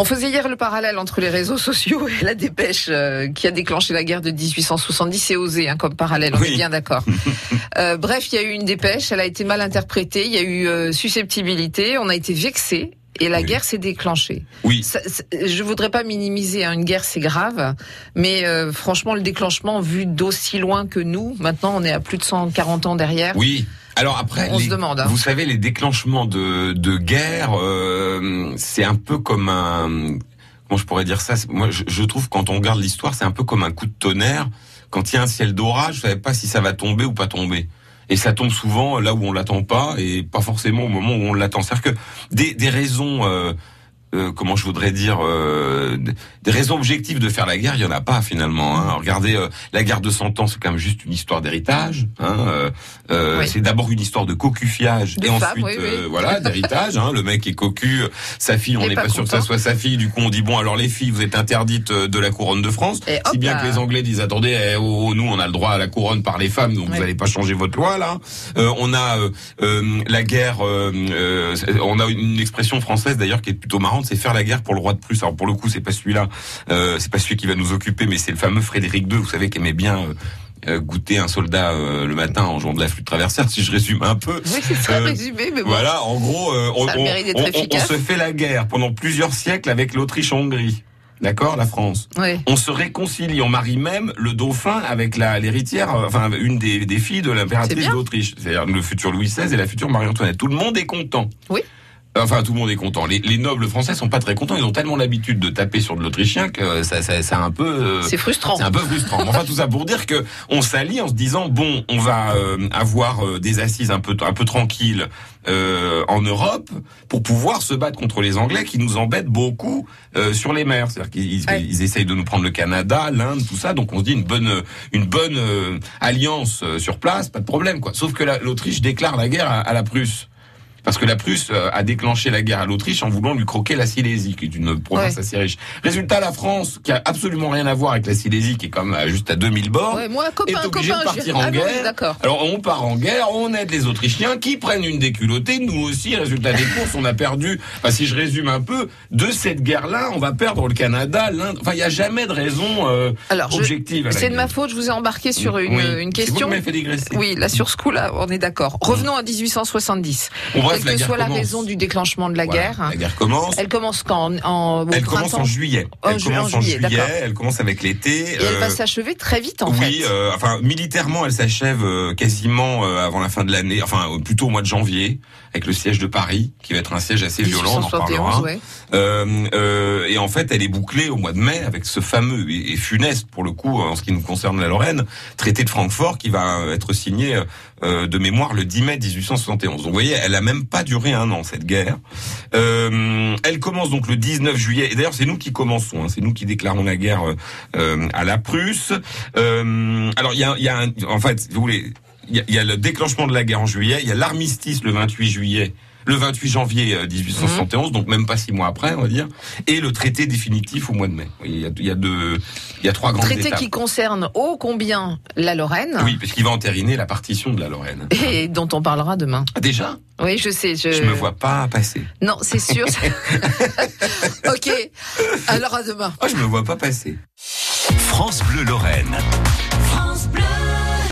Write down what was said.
On faisait hier le parallèle entre les réseaux sociaux et la dépêche euh, qui a déclenché la guerre de 1870. C'est osé hein, comme parallèle, on est bien d'accord. Euh, bref, il y a eu une dépêche, elle a été mal interprétée, il y a eu euh, susceptibilité, on a été vexé. Et la guerre s'est déclenchée. Oui. Ça, je voudrais pas minimiser hein, une guerre, c'est grave, mais franchement, le déclenchement vu d'aussi loin que nous, maintenant, on est à plus de 140 ans derrière. Oui. Alors après, on se demande. Hein. Vous savez, les déclenchements de, de guerre, euh, c'est un peu comme un. Comment je pourrais dire ça? Moi, je, je, trouve quand on regarde l'histoire, c'est un peu comme un coup de tonnerre. Quand il y a un ciel d'orage, vous savez pas si ça va tomber ou pas tomber. Et ça tombe souvent là où on l'attend pas et pas forcément au moment où on l'attend. C'est-à-dire que des, des raisons. Euh, euh, comment je voudrais dire, euh, des raisons objectives de faire la guerre, il y en a pas finalement. Hein. Regardez, euh, la guerre de 100 ans, c'est quand même juste une histoire d'héritage. Hein. C'est d'abord une histoire de cocufiage et ensuite, voilà, d'héritage. Hein. Le mec est cocu, sa fille, on n'est pas, sûr que ça soit sa fille. Du coup, on dit bon, alors les filles, vous êtes interdites de la couronne de France. si bien que les Anglais disent attendez, eh, oh, oh, nous, on a le droit à la couronne par les femmes, donc vous n'allez pas changer votre loi là. on a la guerre, on a une expression française d'ailleurs qui est plutôt marrante c'est faire la guerre pour le roi de Prusse. Alors pour le coup, c'est pas celui-là, euh, c'est pas celui qui va nous occuper, mais c'est le fameux Frédéric II, vous savez, qui aimait bien. Euh, euh, goûter un soldat le matin en jouant de la flûte traversière, si je résume un peu. Oui, c'est résumé, mais bon. Voilà, en gros, on, se fait la guerre pendant plusieurs siècles avec l'Autriche-Hongrie. D'accord, la France. Oui. On se réconcilie, on marie même le dauphin avec la l'héritière, enfin une des, des filles de l'impératrice d'Autriche, c'est-à-dire le futur Louis XVI et la future Marie-Antoinette. Tout le monde est content. Oui. Enfin, tout le monde est content. Les, les, nobles français sont pas très contents. Ils ont tellement l'habitude de taper sur de l'autrichien que ça, ça, ça un peu. Euh, c'est frustrant. C'est un peu frustrant. enfin, tout ça pour dire que on s'allie en se disant bon, on va euh, avoir euh, des assises un peu un peu tranquilles en Europe pour pouvoir se battre contre les Anglais qui nous embêtent beaucoup sur les mers. C'est-à-dire qu'ils ils essayent de nous prendre le Canada, l'Inde, tout ça. Donc on se dit une bonne une bonne alliance sur place, pas de problème quoi. Sauf que l'Autriche déclare la guerre à la Prusse. Parce que la Prusse euh, a déclenché la guerre à l'Autriche en voulant lui croquer la Silésie, qui est une province assez riche. Résultat, la France, qui a absolument rien à voir avec la Silésie, qui est comme juste à 2000 bords, ouais, moi, copain, est obligée de partir en ah guerre. Alors on part en guerre, on aide les Autrichiens qui prennent une déculottée, nous aussi. Résultat des courses, on a perdu. Enfin, si je résume un peu, de cette guerre-là, on va perdre le Canada, l'Inde. Enfin, il n'y a jamais de raison euh, Alors, objective. C'est de ma faute, je vous ai embarqué sur une, une question. Vous fait. Oui, là sur ce coup-là, on est d'accord. Revenons à 1870 quelle que soit la raison du déclenchement de la guerre. La guerre commence. Elle commence quand en, Elle commence en juillet. Elle commence en juillet. Elle commence avec l'été. Et elle va euh, s'achever très vite en fait. Oui, euh, enfin militairement, elle s'achève euh, quasiment avant la fin de l'année, enfin plutôt au mois de janvier, avec le siège de Paris, qui va être un siège assez violent. On en parlera. et en fait, elle est bouclée au mois de mai avec ce fameux et, funeste pour le coup en ce qui nous concerne la Lorraine, traité de Francfort, qui va être signé de mémoire le 10 mai 1871. Donc vous voyez, elle a même pas duré un an cette guerre. Euh, elle commence donc le 19 juillet. Et d'ailleurs, c'est nous qui commençons. Hein, c'est nous qui déclarons la guerre euh, à la Prusse. Euh, alors il y a, y a un, en fait, vous voulez, il y a, le déclenchement de la guerre en juillet. Il y a l'armistice le 28 juillet le 28 janvier 1871, euh, donc même pas six mois après, on va dire, et le traité définitif au mois de mai. Il y a, il y a deux, il y a trois grandes traité étapes. qui concerne ô combien la Lorraine. Oui, puisqu'il va entériner la partition de la Lorraine. Et dont on parlera demain. Ah, déjà? Oui, je sais. Je... je me vois pas passer. Non, c'est sûr. ok. Alors à demain. Oh, je me vois pas passer. France Bleu Lorraine.